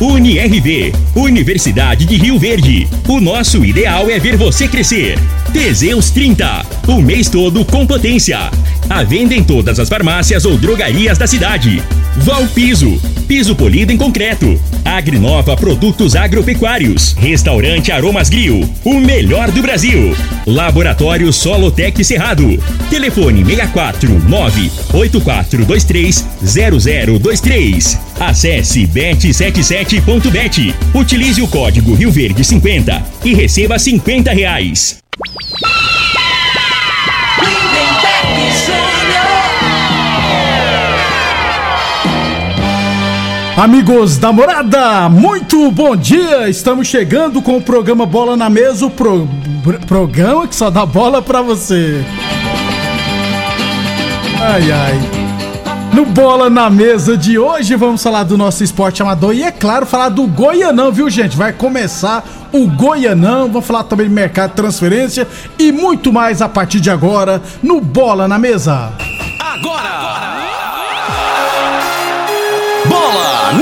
UniRV, Universidade de Rio Verde. O nosso ideal é ver você crescer. Teseus 30, o mês todo com potência. A venda em todas as farmácias ou drogarias da cidade. Val Piso, piso polido em concreto. Agrinova Produtos Agropecuários. Restaurante Aromas Grill, o melhor do Brasil. Laboratório Solotec Cerrado. Telefone 649 8423 0023. Acesse bet77.bet. Utilize o código Rio Verde 50 e receba 50 reais. Amigos da morada, muito bom dia! Estamos chegando com o programa Bola na Mesa, o pro, programa que só dá bola pra você. Ai ai. No Bola na Mesa de hoje vamos falar do nosso esporte amador e é claro falar do Goianão, viu gente? Vai começar o Goianão, vamos falar também de mercado de transferência e muito mais a partir de agora no Bola na Mesa. Agora! agora.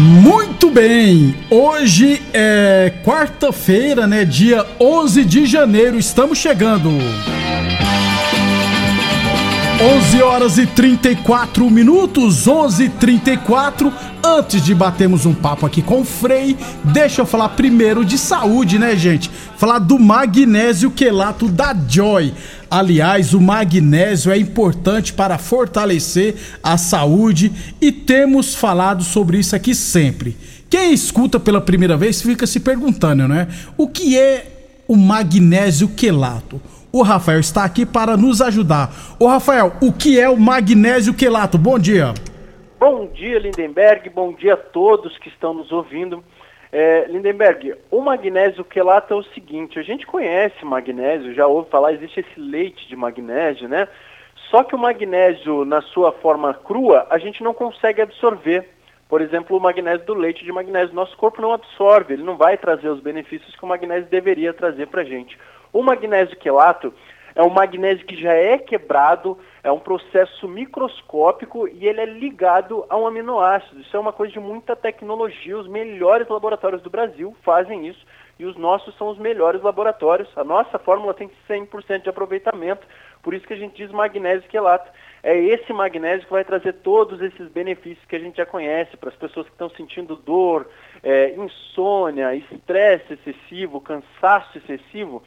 Muito bem, hoje é quarta-feira, né? Dia 11 de janeiro, estamos chegando. 11 horas e 34 minutos, 11 e 34 Antes de batermos um papo aqui com o Frei, deixa eu falar primeiro de saúde, né, gente? Falar do magnésio quelato da Joy. Aliás, o magnésio é importante para fortalecer a saúde e temos falado sobre isso aqui sempre. Quem escuta pela primeira vez fica se perguntando, né? O que é o magnésio quelato? O Rafael está aqui para nos ajudar. Ô Rafael, o que é o magnésio quelato? Bom dia. Bom dia, Lindenberg. Bom dia a todos que estão nos ouvindo. É, Lindenberg, o magnésio quelato é o seguinte, a gente conhece magnésio, já ouve falar, existe esse leite de magnésio, né? Só que o magnésio, na sua forma crua, a gente não consegue absorver. Por exemplo, o magnésio do leite de magnésio, nosso corpo não absorve, ele não vai trazer os benefícios que o magnésio deveria trazer para a gente. O magnésio quelato é um magnésio que já é quebrado, é um processo microscópico e ele é ligado a um aminoácido. Isso é uma coisa de muita tecnologia. Os melhores laboratórios do Brasil fazem isso e os nossos são os melhores laboratórios. A nossa fórmula tem 100% de aproveitamento, por isso que a gente diz magnésio quelato. É esse magnésio que vai trazer todos esses benefícios que a gente já conhece para as pessoas que estão sentindo dor, é, insônia, estresse excessivo, cansaço excessivo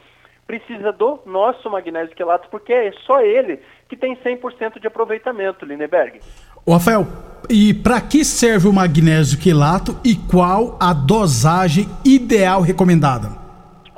precisa do nosso magnésio quelato, porque é só ele que tem 100% de aproveitamento, Lineberg. Rafael, e para que serve o magnésio quelato e qual a dosagem ideal recomendada?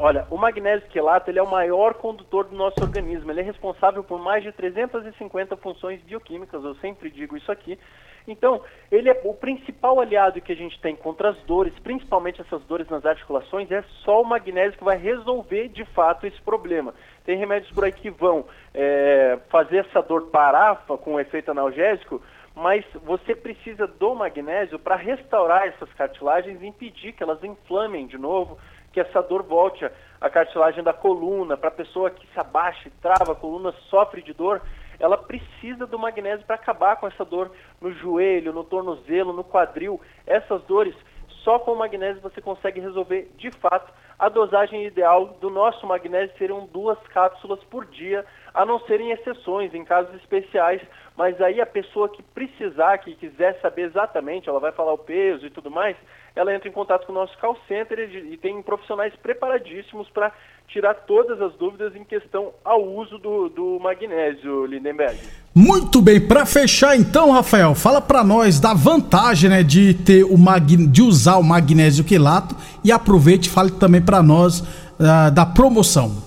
Olha, o magnésio quelato ele é o maior condutor do nosso organismo. Ele é responsável por mais de 350 funções bioquímicas, eu sempre digo isso aqui. Então, ele é o principal aliado que a gente tem contra as dores, principalmente essas dores nas articulações, é só o magnésio que vai resolver de fato esse problema. Tem remédios por aí que vão é, fazer essa dor parar com efeito analgésico, mas você precisa do magnésio para restaurar essas cartilagens e impedir que elas inflamem de novo, que essa dor volte à cartilagem da coluna, para a pessoa que se abaixa e trava a coluna, sofre de dor, ela precisa do magnésio para acabar com essa dor no joelho, no tornozelo, no quadril. Essas dores, só com o magnésio você consegue resolver de fato. A dosagem ideal do nosso magnésio seriam duas cápsulas por dia, a não serem exceções, em casos especiais, mas aí a pessoa que precisar, que quiser saber exatamente, ela vai falar o peso e tudo mais, ela entra em contato com o nosso call center e, tem profissionais preparadíssimos para tirar todas as dúvidas em questão ao uso do, do magnésio, Lindenberg. Muito bem, para fechar então, Rafael, fala para nós da vantagem, né, de ter o mag... de usar o magnésio quelato e aproveite e fale também para nós uh, da promoção.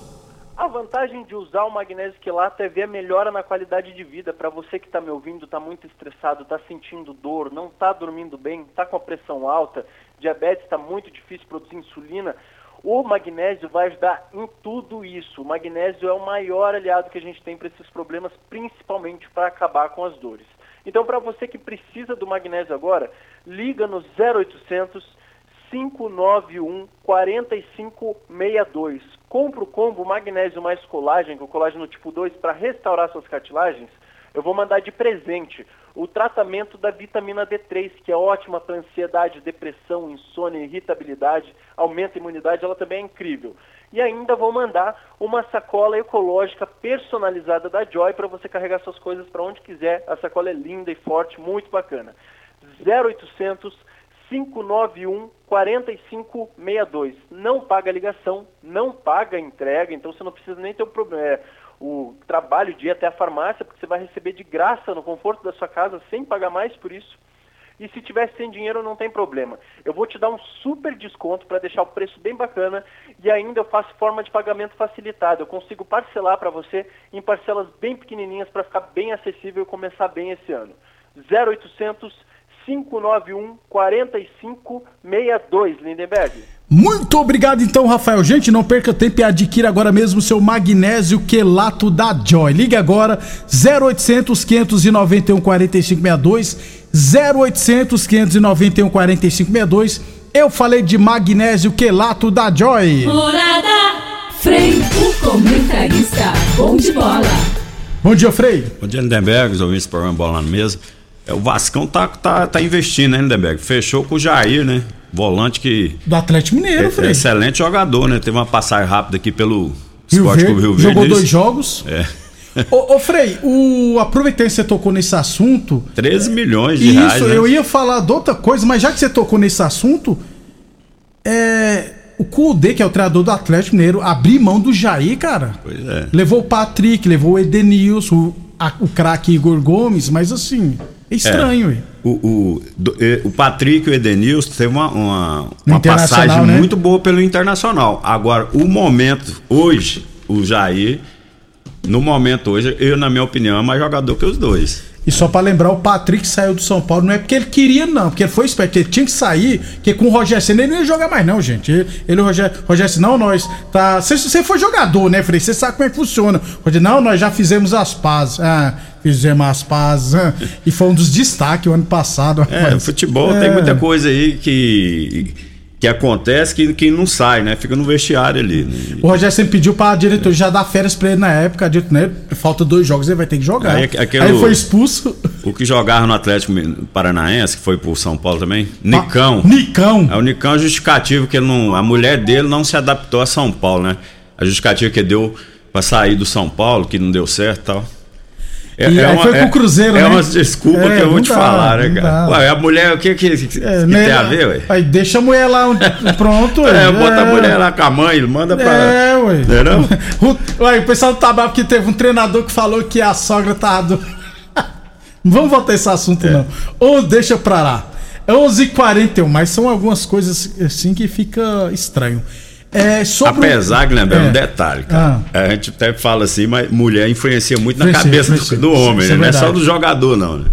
Vantagem de usar o magnésio quelato é ver a melhora na qualidade de vida. Para você que está me ouvindo, está muito estressado, está sentindo dor, não está dormindo bem, está com a pressão alta, diabetes está muito difícil produzir insulina, o magnésio vai ajudar em tudo isso. O magnésio é o maior aliado que a gente tem para esses problemas, principalmente para acabar com as dores. Então, para você que precisa do magnésio agora, liga no 0800 591 4562. Compra o combo magnésio mais colágeno, o colágeno tipo 2, para restaurar suas cartilagens. Eu vou mandar de presente o tratamento da vitamina D3, que é ótima para ansiedade, depressão, insônia, irritabilidade, aumenta a imunidade, ela também é incrível. E ainda vou mandar uma sacola ecológica personalizada da Joy para você carregar suas coisas para onde quiser. A sacola é linda e forte, muito bacana. 0800 591 4562. Não paga ligação, não paga entrega, então você não precisa nem ter o problema. É, o trabalho de ir até a farmácia, porque você vai receber de graça no conforto da sua casa, sem pagar mais por isso. E se tivesse sem dinheiro, não tem problema. Eu vou te dar um super desconto para deixar o preço bem bacana e ainda eu faço forma de pagamento facilitado. Eu consigo parcelar para você em parcelas bem pequenininhas para ficar bem acessível e começar bem esse ano. 0800 591 4562, Lindenberg. Muito obrigado então, Rafael. Gente, não perca tempo e adquira agora mesmo seu magnésio quelato da Joy. Ligue agora 0800 591 4562 0800 591 4562. Eu falei de magnésio quelato da Joy. Morada Frei, o comentarista bom de bola. Bom dia, Frei. Bom dia, Lindenberg, ouvintes do programa Bola na Mesa. É, o Vascão tá, tá, tá investindo, né, Lindenberg? Fechou com o Jair, né? Volante que. Do Atlético Mineiro, é, Excelente jogador, né? Teve uma passagem rápida aqui pelo Rio Esporte Verde, Rio Verde. Jogou eles... dois jogos. É. ô, ô, Frei, o... aproveitando que você tocou nesse assunto. 13 milhões de isso, reais. Isso, né? eu ia falar de outra coisa, mas já que você tocou nesse assunto, é. O Kudê, que é o treinador do Atlético Mineiro, abriu mão do Jair, cara. Pois é. Levou o Patrick, levou o Edenilson, o, o craque Igor Gomes, mas assim. É estranho, é, o, o, o Patrick e o Edenilson teve uma, uma, uma passagem né? muito boa pelo Internacional. Agora, o momento, hoje, o Jair, no momento hoje, eu, na minha opinião, é mais jogador que os dois. E só para lembrar, o Patrick saiu do São Paulo, não é porque ele queria, não, porque ele foi esperto, ele tinha que sair, porque com o Rogério Senna ele não ia jogar mais, não, gente. Ele, ele o Rogério, Rogério não, nós, tá. Você foi jogador, né, Frei? Você sabe como é que funciona. Rogério, não, nós já fizemos as pazes. Ah, fizemos as pazes. Ah, e foi um dos destaques o ano passado. É, o futebol é... tem muita coisa aí que que acontece que, que não sai, né? Fica no vestiário ali. Né? O Rogério sempre pediu para diretor já dar férias para ele na época. A diretor, falta dois jogos, ele vai ter que jogar. Aí, aquele, Aí ele foi expulso. O que jogava no Atlético Paranaense, que foi pro São Paulo também, Nicão. Ah, Nicão. É o Nicão é justificativo que não, a mulher dele não se adaptou a São Paulo, né? A justificativa que deu para sair doÃo Paulo, que não deu certo e tal. É, e é uma, foi pro Cruzeiro, é, né? É uma desculpa é, que eu vou te dá, falar, né, cara? Ué, a mulher, o que, que, que, é, que tem a ver, ué? Aí deixa a mulher lá pronto, ué. É, bota a mulher lá com a mãe, manda pra. É, ué. Entendeu? O, ué, o pessoal do trabalho, porque teve um treinador que falou que a sogra tá. Do... não vamos voltar esse assunto, é. não. Ou deixa pra lá. É 11h41, mas são algumas coisas assim que fica estranho. É. Apesar que lembrar é. um detalhe, cara. Ah. A gente até fala assim, mas mulher influencia muito na cabeça do, do, homem, né? É não é só do jogador, não, né?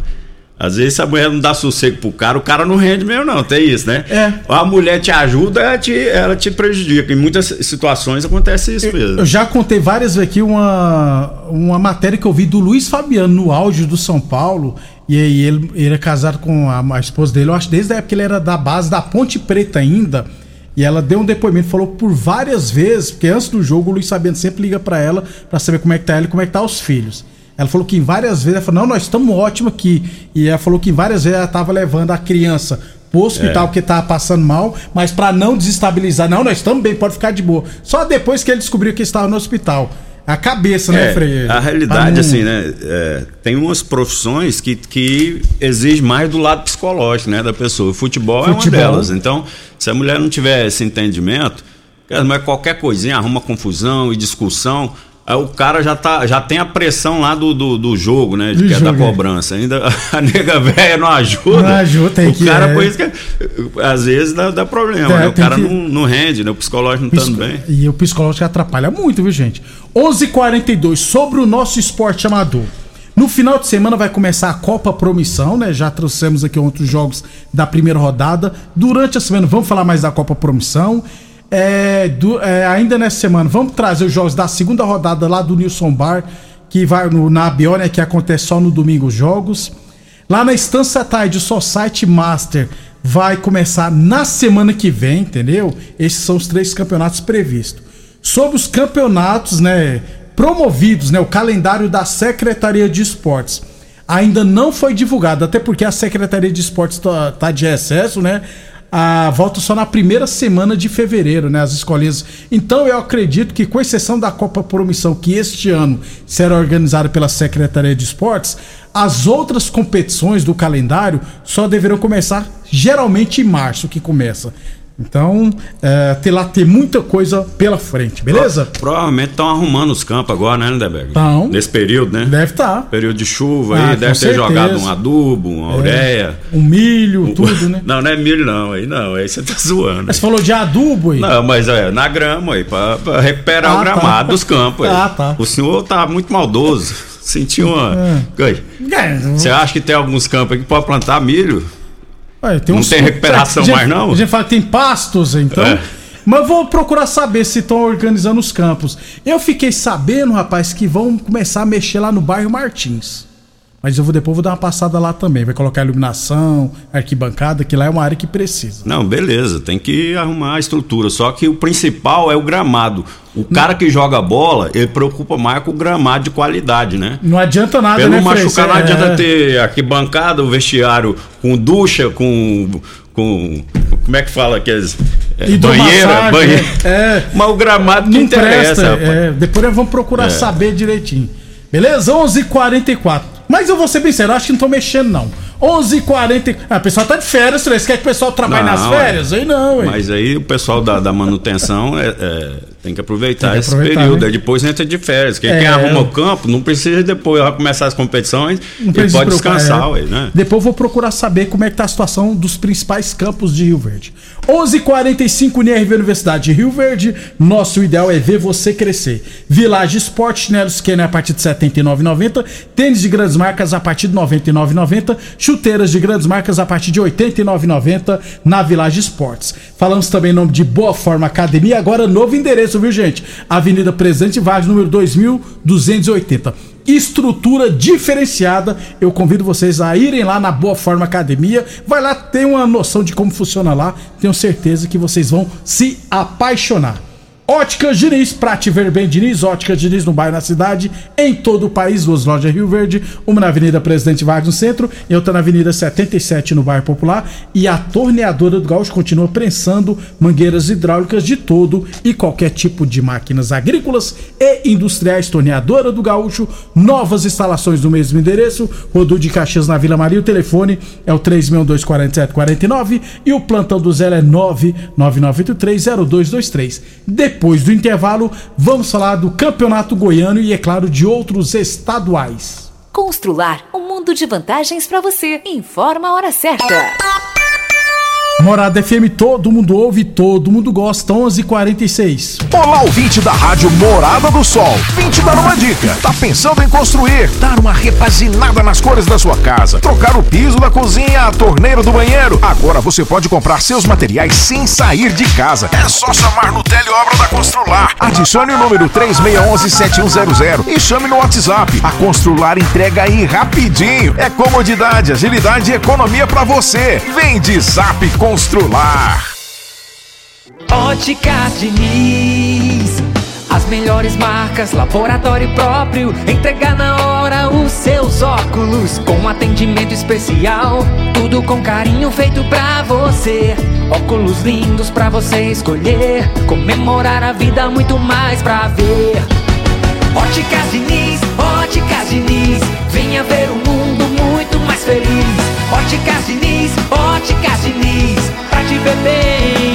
Às vezes a mulher não dá sossego pro cara, o cara não rende mesmo, não. Tem isso, né? É. A mulher te ajuda, ela te, ela te prejudica. Em muitas situações acontece isso mesmo. Eu já contei várias vezes aqui uma, uma matéria que eu vi do Luiz Fabiano no áudio do São Paulo. E aí ele, ele é casado com a, a esposa dele, eu acho desde a época que ele era da base da Ponte Preta ainda. E ela deu um depoimento, falou por várias vezes, porque antes do jogo o Luiz Sabendo sempre liga para ela para saber como é que tá ela e como é que tá os filhos. Ela falou que em várias vezes, ela falou, não, nós estamos ótimo aqui. E ela falou que em várias vezes ela tava levando a criança pro hospital é. porque tava passando mal, mas para não desestabilizar, não, nós estamos bem, pode ficar de boa. Só depois que ele descobriu que estava no hospital. A cabeça, né, é, Freire? A realidade, assim, né? É, tem umas profissões que, que exigem mais do lado psicológico, né, da pessoa. O futebol, futebol, é uma delas. Então, se a mulher não tiver esse entendimento, mas qualquer coisinha arruma confusão e discussão. O cara já, tá, já tem a pressão lá do, do, do jogo, né? De que é da é. cobrança. Ainda a nega velha não ajuda. Não ajuda, tem o que. Cara, é. por isso que às vezes dá, dá problema, é, né? O cara que... não, não rende, né? O psicológico não tá Psico... bem. E o psicológico atrapalha muito, viu, gente? 11:42 h 42 sobre o nosso esporte amador. No final de semana vai começar a Copa Promissão, né? Já trouxemos aqui outros jogos da primeira rodada. Durante a semana vamos falar mais da Copa Promissão. É, do, é, ainda nessa semana, vamos trazer os jogos da segunda rodada lá do Nilson Bar, que vai no, na Abione, né, que acontece só no domingo os jogos. Lá na Estância Tide Society Master vai começar na semana que vem, entendeu? Esses são os três campeonatos previstos. Sobre os campeonatos, né, promovidos, né, o calendário da Secretaria de Esportes ainda não foi divulgado, até porque a Secretaria de Esportes tá, tá de recesso, né? A volta só na primeira semana de fevereiro, né? As escolinhas. Então eu acredito que, com exceção da Copa Promissão, que este ano será organizada pela Secretaria de Esportes, as outras competições do calendário só deverão começar geralmente em março, que começa. Então, é, ter lá ter muita coisa pela frente, beleza? Pro, provavelmente estão arrumando os campos agora, né, Lindeberg? Estão. Nesse período, né? Deve estar. Tá. Período de chuva ah, aí, deve ter certeza. jogado um adubo, uma é, ureia. Um milho, tudo, né? Não, não é milho não, aí não, aí você tá zoando. Mas você falou de adubo aí? Não, mas é, na grama aí, pra, pra recuperar ah, o tá. gramado tá. dos campos aí. Ah, tá. O senhor tá muito maldoso. Sentiu uma. É. Você acha que tem alguns campos aí que pode plantar milho? Ué, tem não tem recuperação gente, mais, não? A gente fala que tem pastos, então. É. Mas vou procurar saber se estão organizando os campos. Eu fiquei sabendo, rapaz, que vão começar a mexer lá no bairro Martins. Mas eu vou depois vou dar uma passada lá também. Vai colocar iluminação, arquibancada, que lá é uma área que precisa. Não, beleza, tem que arrumar a estrutura. Só que o principal é o gramado. O cara que joga bola, ele preocupa mais com o gramado de qualidade, né? Não adianta nada, Pelo né, machucar, não adianta é... ter arquibancada, o vestiário com ducha, com. com como é que fala aqueles. É, banheira, banheira. É, Mas o gramado não interessa. Presta, é, depois vamos procurar é. saber direitinho. Beleza? 11:44. H 44 mas eu vou ser bem sério, acho que não tô mexendo, não. 11h40. Ah, o pessoal tá de férias, você quer que o pessoal trabalhe não, nas férias? Aí não, hein? Mas aí o pessoal da, da manutenção é, é, tem que aproveitar, tem que aproveitar esse período. Né? Depois entra de férias. Quem, é, quem arruma o campo não precisa depois começar as competições, ele pode descansar, é. né? Depois vou procurar saber como é que tá a situação dos principais campos de Rio Verde. 11:45 NRV Universidade de Rio Verde. Nosso ideal é ver você crescer. Village Sport, chinelos Kenner a partir de R$ 79,90. Tênis de grandes marcas a partir de R$ 99,90. Chuteiras de grandes marcas a partir de R$ 89,90 na Village Sports. Falamos também em nome de Boa Forma Academia. Agora novo endereço, viu gente? Avenida Presidente Vargas, número 2280 estrutura diferenciada. Eu convido vocês a irem lá na Boa Forma Academia. Vai lá, tem uma noção de como funciona lá. Tenho certeza que vocês vão se apaixonar. Ótica Diniz, pra te ver bem, Diniz. Ótica Diniz no bairro, na cidade, em todo o país. Duas lojas Rio Verde, uma na Avenida Presidente Vargas no centro e outra na Avenida 77 no bairro Popular. E a torneadora do Gaúcho continua prensando mangueiras hidráulicas de todo e qualquer tipo de máquinas agrícolas e industriais. Torneadora do Gaúcho, novas instalações no mesmo endereço. Rodu de Caxias na Vila Maria. O telefone é o 3624749 e o plantão do zero é 999830223. Depois do intervalo, vamos falar do Campeonato Goiano e, é claro, de outros estaduais. Constrular um mundo de vantagens para você. Informa a hora certa. Morada FM, todo mundo ouve, todo mundo gosta, 11:46. Olá, ouvinte da Rádio Morada do Sol. Vim te dar uma dica. Tá pensando em construir, dar uma repaginada nas cores da sua casa, trocar o piso da cozinha, a torneira do banheiro? Agora você pode comprar seus materiais sem sair de casa. É só chamar no Teleobra da Constrular. Adicione o número 3611-7100 e chame no WhatsApp. A Constrular entrega aí rapidinho. É comodidade, agilidade e economia para você. Vem de Zap Constrular. Óticas Diniz. As melhores marcas, laboratório próprio. Entregar na hora os seus óculos. Com atendimento especial. Tudo com carinho feito pra você. Óculos lindos pra você escolher. Comemorar a vida, muito mais pra ver. Óticas Diniz, Óticas Diniz. Venha ver mais feliz. Óticas Diniz, Óticas Diniz, pra te ver bem.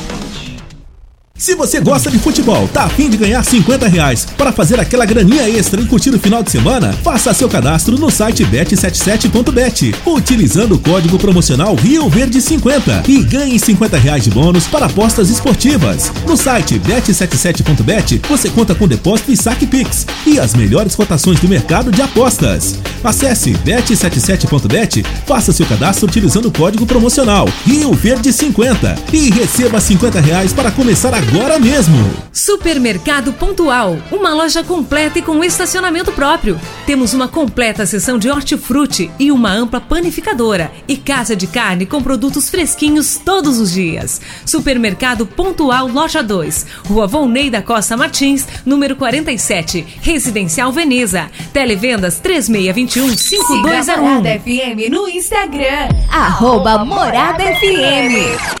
Se você gosta de futebol, tá afim de ganhar 50 reais para fazer aquela graninha extra e curtir o final de semana, faça seu cadastro no site bet77.bet, utilizando o código promocional Rio Verde 50 e ganhe 50 reais de bônus para apostas esportivas. No site bet77.bet você conta com depósito e saque Pix e as melhores cotações do mercado de apostas. Acesse bet77.bet, faça seu cadastro utilizando o código promocional Rio Verde 50 e receba 50 reais para começar agora agora mesmo. Supermercado Pontual, uma loja completa e com estacionamento próprio. Temos uma completa seção de hortifruti e uma ampla panificadora e casa de carne com produtos fresquinhos todos os dias. Supermercado Pontual Loja 2, Rua Volney da Costa Martins, número 47, Residencial Veneza. Televendas 3621 5201. Morada FM no Instagram, arroba Morada FM.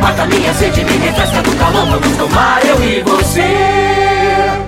Mata minha sede, me refresca do calor Vamos tomar eu e você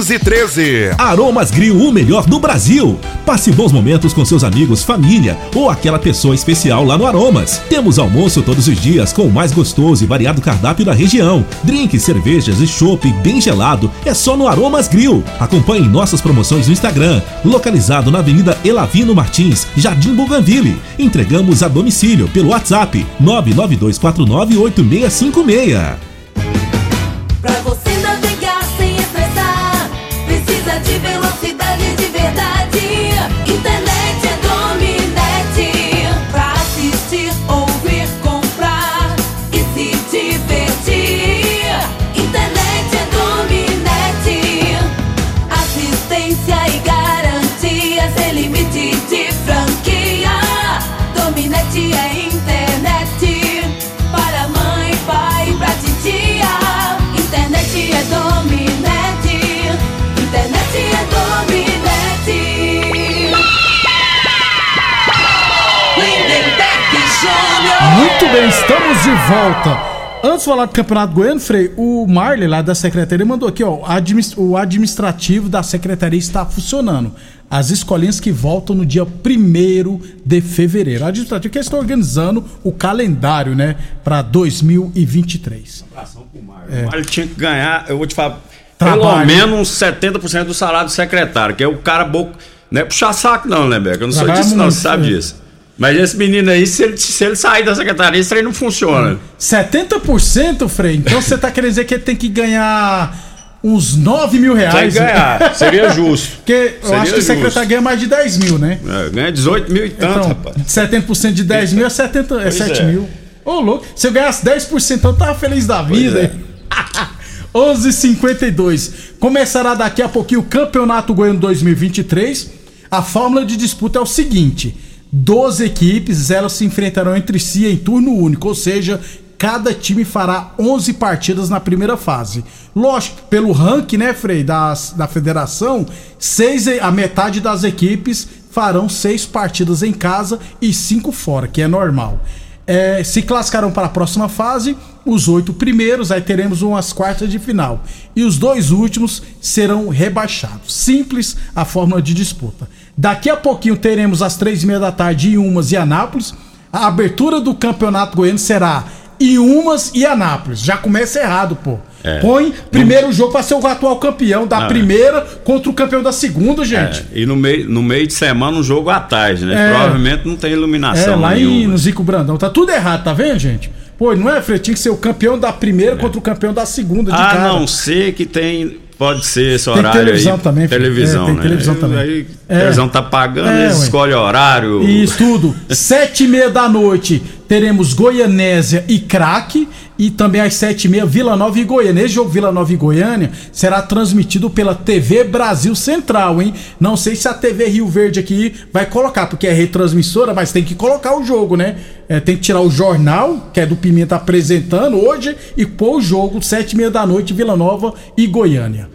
1513. Aromas Grill, o melhor do Brasil. Passe bons momentos com seus amigos, família ou aquela pessoa especial lá no Aromas. Temos almoço todos os dias com o mais gostoso e variado cardápio da região. Drinks, cervejas e chopp bem gelado é só no Aromas Grill. Acompanhe nossas promoções no Instagram, localizado na Avenida Elavino Martins, Jardim Bougainville. Entregamos a domicílio pelo WhatsApp 992498656. Pra você Muito bem, estamos de volta. Antes de falar do Campeonato Goiano, Frei, o Marley lá da Secretaria mandou aqui, ó, o administrativo da Secretaria está funcionando. As escolinhas que voltam no dia 1 de fevereiro. O administrativo que está organizando o calendário, né, para 2023. Um abração pro Marley. É. O Marley tinha que ganhar, eu vou te falar, Trabalho. pelo menos uns 70% do salário do secretário, que é o cara boco. Não é puxar saco, não, né, Beca? Eu não sou disso, não, você sabe é. disso. Mas esse menino aí, se ele, se ele sair da secretaria, isso aí não funciona. 70%, Frei? Então você tá querendo dizer que ele tem que ganhar uns 9 mil reais? Tem que ganhar, seria justo. Porque eu acho que o secretário ganha mais de 10 mil, né? É, ganha 18 mil e tanto, então, rapaz. 70% de 10 mil é, 70, é 7 é. mil. Ô, louco, se eu ganhasse 10%, então eu tava feliz da vida. É. 11:52. Começará daqui a pouquinho o Campeonato Goiano 2023. A fórmula de disputa é o seguinte: 12 equipes, elas se enfrentarão entre si em turno único, ou seja, cada time fará 11 partidas na primeira fase. Lógico, pelo ranking, né, Frei, das, da federação, seis, a metade das equipes farão seis partidas em casa e cinco fora, que é normal. É, se classificarão para a próxima fase os oito primeiros, aí teremos umas quartas de final. E os dois últimos serão rebaixados. Simples a fórmula de disputa. Daqui a pouquinho teremos às três e meia da tarde em Umas e Anápolis. A abertura do campeonato goiano será em Umas e Anápolis. Já começa errado, pô. É. Põe primeiro no... jogo para ser o atual campeão da ah, primeira contra o campeão da segunda, gente. É. E no meio, no meio de semana um jogo à tarde, né? É. Provavelmente não tem iluminação. É, lá em, no Zico Brandão. Tá tudo errado, tá vendo, gente? Pô, não é, Fred? Tinha que ser o campeão da primeira é. contra o campeão da segunda de A cara. não ser que tem. Pode ser esse horário tem televisão aí. Também, televisão, é, tem né? televisão também. Aí, é. televisão tá pagando, é, eles escolhem horário. Isso tudo. Sete e meia da noite teremos Goianésia e Craque. E também às sete e meia, Vila Nova e Goiânia. Esse jogo Vila Nova e Goiânia será transmitido pela TV Brasil Central, hein? Não sei se a TV Rio Verde aqui vai colocar, porque é retransmissora, mas tem que colocar o jogo, né? É, tem que tirar o jornal, que é do Pimenta apresentando hoje, e pôr o jogo, sete e meia da noite, Vila Nova e Goiânia.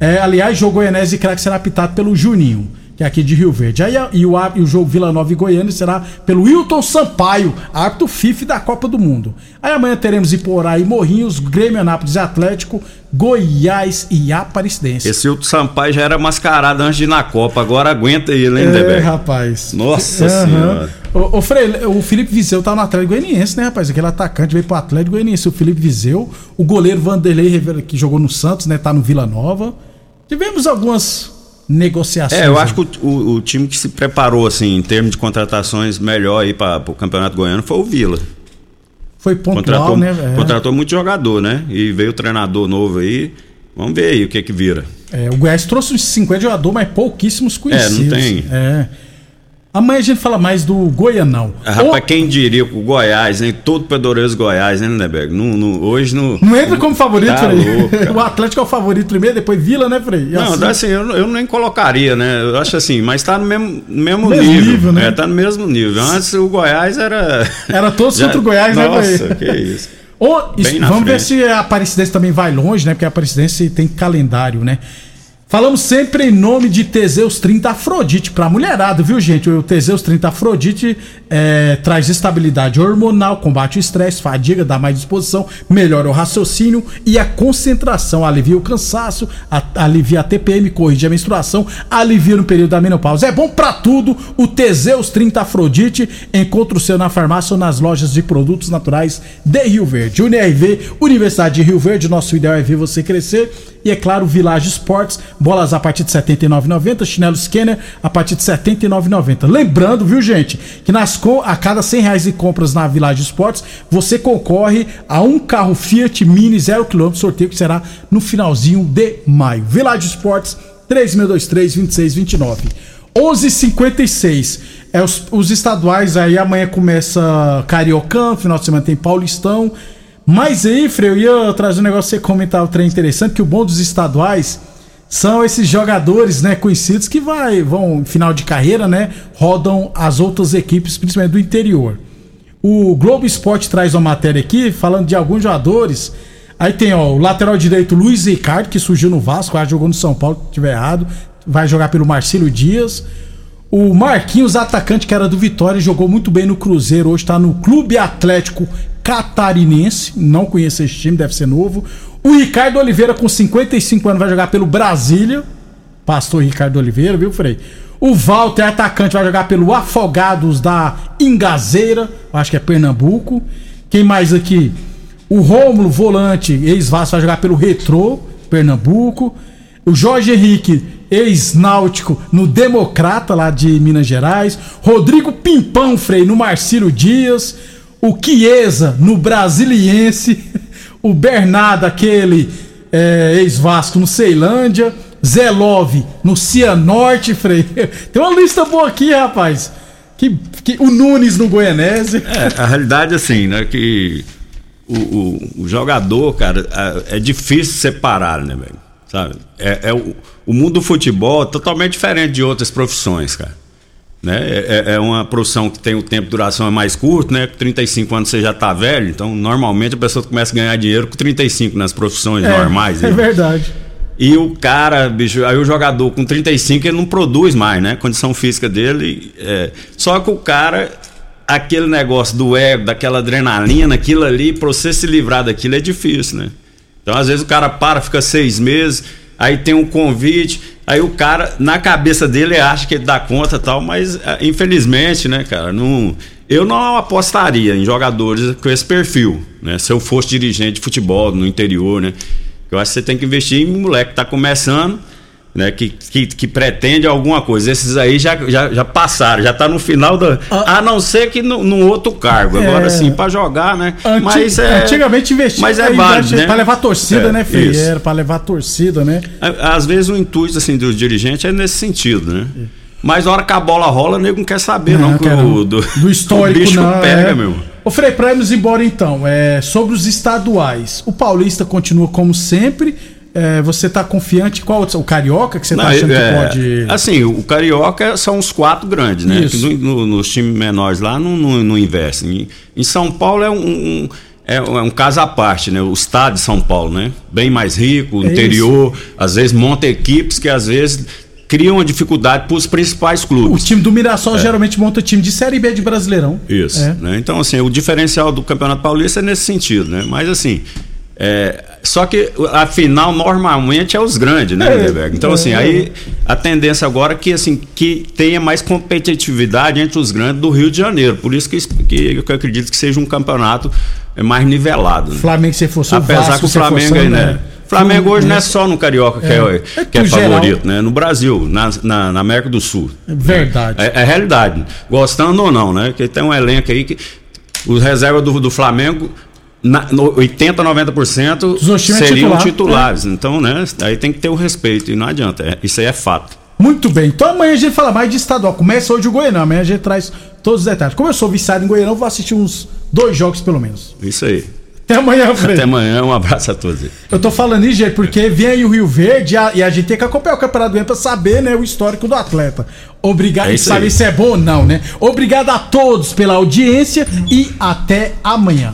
É, aliás, jogo Goianese e Craque será apitado pelo Juninho que é aqui de Rio Verde. Aí, e, o, e o jogo Vila Nova e Goiânia será pelo Wilton Sampaio, árbitro FIF da Copa do Mundo. Aí amanhã teremos Iporá e Morrinhos, Grêmio Anápolis Atlético, Goiás e Aparecidense. Esse Wilton Sampaio já era mascarado antes de ir na Copa, agora aguenta ele, hein, é, Deber? rapaz. Nossa uhum. senhora. O, o, Frei, o Felipe Viseu tá no Atlético Goianiense, né, rapaz? Aquele atacante veio pro Atlético Goianiense. O Felipe Viseu, o goleiro Vanderlei que jogou no Santos, né, tá no Vila Nova. Tivemos algumas negociações. É, eu acho que o, o, o, time que se preparou, assim, em termos de contratações melhor aí para o Campeonato Goiano foi o Vila. Foi pontual, contratou, né? É. Contratou muito jogador, né? E veio o treinador novo aí. Vamos ver aí o que que vira. É, o Goiás trouxe uns 50 jogadores, mas pouquíssimos conhecidos. É, não tem. É. Amanhã a gente fala mais do Goianão. Ah, rapaz, quem diria o Goiás, hein? Todo poderoso Goiás, né, Lindeberg? No, no, hoje no. Não entra como favorito, tá Frei. o Atlético é o favorito primeiro, depois Vila, né, Frei? E não, assim... assim eu, eu nem colocaria, né? Eu acho assim, mas tá no mesmo, mesmo, mesmo nível. nível né? É, tá no mesmo nível. Antes o Goiás era. Era todos Já... contra o Goiás, Nossa, né, Frei? Nossa, que isso. isso vamos frente. ver se a Aparecidense também vai longe, né? Porque a Aparecidense tem calendário, né? Falamos sempre em nome de Teseus 30 Afrodite para mulherada, viu gente? O Teseus 30 Afrodite é, traz estabilidade hormonal, combate o estresse, fadiga, dá mais disposição, melhora o raciocínio e a concentração, alivia o cansaço, a, alivia a TPM, corrige a menstruação, alivia no período da menopausa. É bom para tudo. O Teseus 30 Afrodite encontra o seu na farmácia ou nas lojas de produtos naturais de Rio Verde. UNRV, Universidade de Rio Verde, nosso ideal é ver você crescer. E é claro, Village Esportes, bolas a partir de R$ 79,90, chinelo Scanner a partir de R$ 79,90. Lembrando, viu gente, que nas a cada 100 reais de compras na Village Esportes, você concorre a um carro Fiat Mini 0km, sorteio que será no finalzinho de maio. Village Esportes 3623-2629. 11:56 é os, os estaduais aí amanhã começa Cariocão, final de semana tem Paulistão. Mas aí, Frei, eu ia trazer um negócio pra você comentar um trem interessante, que o bom dos estaduais são esses jogadores, né, conhecidos que vai, vão, final de carreira, né, rodam as outras equipes, principalmente do interior. O Globo Esporte traz uma matéria aqui falando de alguns jogadores. Aí tem, ó, o lateral direito Luiz Ricardo, que surgiu no Vasco, já jogou no São Paulo, se tiver errado, vai jogar pelo Marcelo Dias. O Marquinhos, atacante que era do Vitória, jogou muito bem no Cruzeiro, hoje está no Clube Atlético Catarinense. Não conheço esse time, deve ser novo. O Ricardo Oliveira, com 55 anos, vai jogar pelo Brasília. Pastor Ricardo Oliveira, viu, Frei? O Walter, atacante, vai jogar pelo Afogados da Ingazeira, acho que é Pernambuco. Quem mais aqui? O Rômulo, volante, ex-Vasco, vai jogar pelo Retrô, Pernambuco. O Jorge Henrique, ex-náutico, no Democrata, lá de Minas Gerais. Rodrigo Pimpão, Frei, no Marcílio Dias o Chiesa no Brasiliense, o Bernardo, aquele é, ex-Vasco no Ceilândia, Zé Love no Cianorte, Frei. Tem uma lista boa aqui, rapaz. Que, que, o Nunes no Goianese. É, a realidade é assim, né? Que o, o, o jogador, cara, é, é difícil separar, né, velho? Sabe? É, é o, o mundo do futebol é totalmente diferente de outras profissões, cara. Né? É, é, é uma profissão que tem o tempo de duração é mais curto, né? Com 35 anos você já está velho, então normalmente a pessoa começa a ganhar dinheiro com 35 nas profissões É, normais. É né? verdade. E o cara, bicho, aí o jogador com 35 ele não produz mais, né? A condição física dele. é- Só que o cara, aquele negócio do ego, daquela adrenalina, aquilo ali, pra você se livrar daquilo é difícil, né? Então às vezes o cara para, fica seis meses, aí tem um convite, aí o cara, na cabeça dele, acha que ele dá conta tal, mas é, infelizmente, né, cara, não. Eu não apostaria em jogadores com esse perfil, né? Se eu fosse dirigente de futebol no interior, né? Eu acho que você tem que investir em um moleque que tá começando, né? Que, que, que pretende alguma coisa. Esses aí já, já, já passaram, já tá no final da. A não ser que no, num outro cargo. Agora, É. assim, pra jogar, né? Anti- mas é, Antigamente investia Mas é pra- válido, né? pra levar torcida, É, né, isso. Era pra levar torcida, né? Às vezes o intuito assim, dos dirigentes é nesse sentido, né? Mas na hora que a bola rola, o nego não quer saber, não, que cara, o, do, do histórico o bicho não. pega, é. meu. Ô Frei, pra irmos embora então, é, sobre os estaduais, o Paulista continua como sempre. É, você tá confiante? Qual? O Carioca que você tá Não, achando é, que pode. Assim, o Carioca são os quatro grandes, né? Isso. No- no- nos times menores lá não, não, não investem. Em, São Paulo é um, um- é, um- é um caso à parte, né? O estado de São Paulo, né? Bem mais rico, É interior, às vezes monta equipes que às vezes criam uma dificuldade para os principais O clubes. time do Mirassol geralmente monta time de Série B de Brasileirão. Isso. É. né? Então, assim, o diferencial do Campeonato Paulista é nesse sentido, né? Mas assim. é, só que a final normalmente é os grandes, né, É, Lindeberg? Então, é. assim, aí a tendência agora é que, assim, que tenha mais competitividade entre os grandes do Rio de Janeiro. Por isso que, que eu acredito que seja um campeonato é, mais nivelado. né? Flamengo se fosse o Apesar Vasco, que o Flamengo aí, né? né? Flamengo hoje não é só no Carioca que É. é, É que é favorito, né? No Brasil, na, na, na América do Sul. Verdade. É, é realidade. Gostando ou não, né? Que tem um elenco aí que. Os reservas do, do Flamengo, na, no 80, 90% Dos times é seriam titular, titulares. Então, né? Aí tem que ter o respeito. E não adianta. é- isso aí é fato. Muito bem. Então amanhã a gente fala mais de estadual. Começa hoje o Goianão. Amanhã a gente traz todos os detalhes. Como eu sou viciado em Goianão, eu vou assistir uns dois jogos pelo menos. Isso aí. Até amanhã, Frei. Até amanhã. Um abraço a todos. Eu tô falando isso, gente, porque vem aí o Rio Verde a- e a gente tem que acompanhar o Campeonato Goiano pra saber, né, o histórico do atleta. Obrigado, É isso saber se é bom ou não, né? Obrigado a todos pela audiência e até amanhã.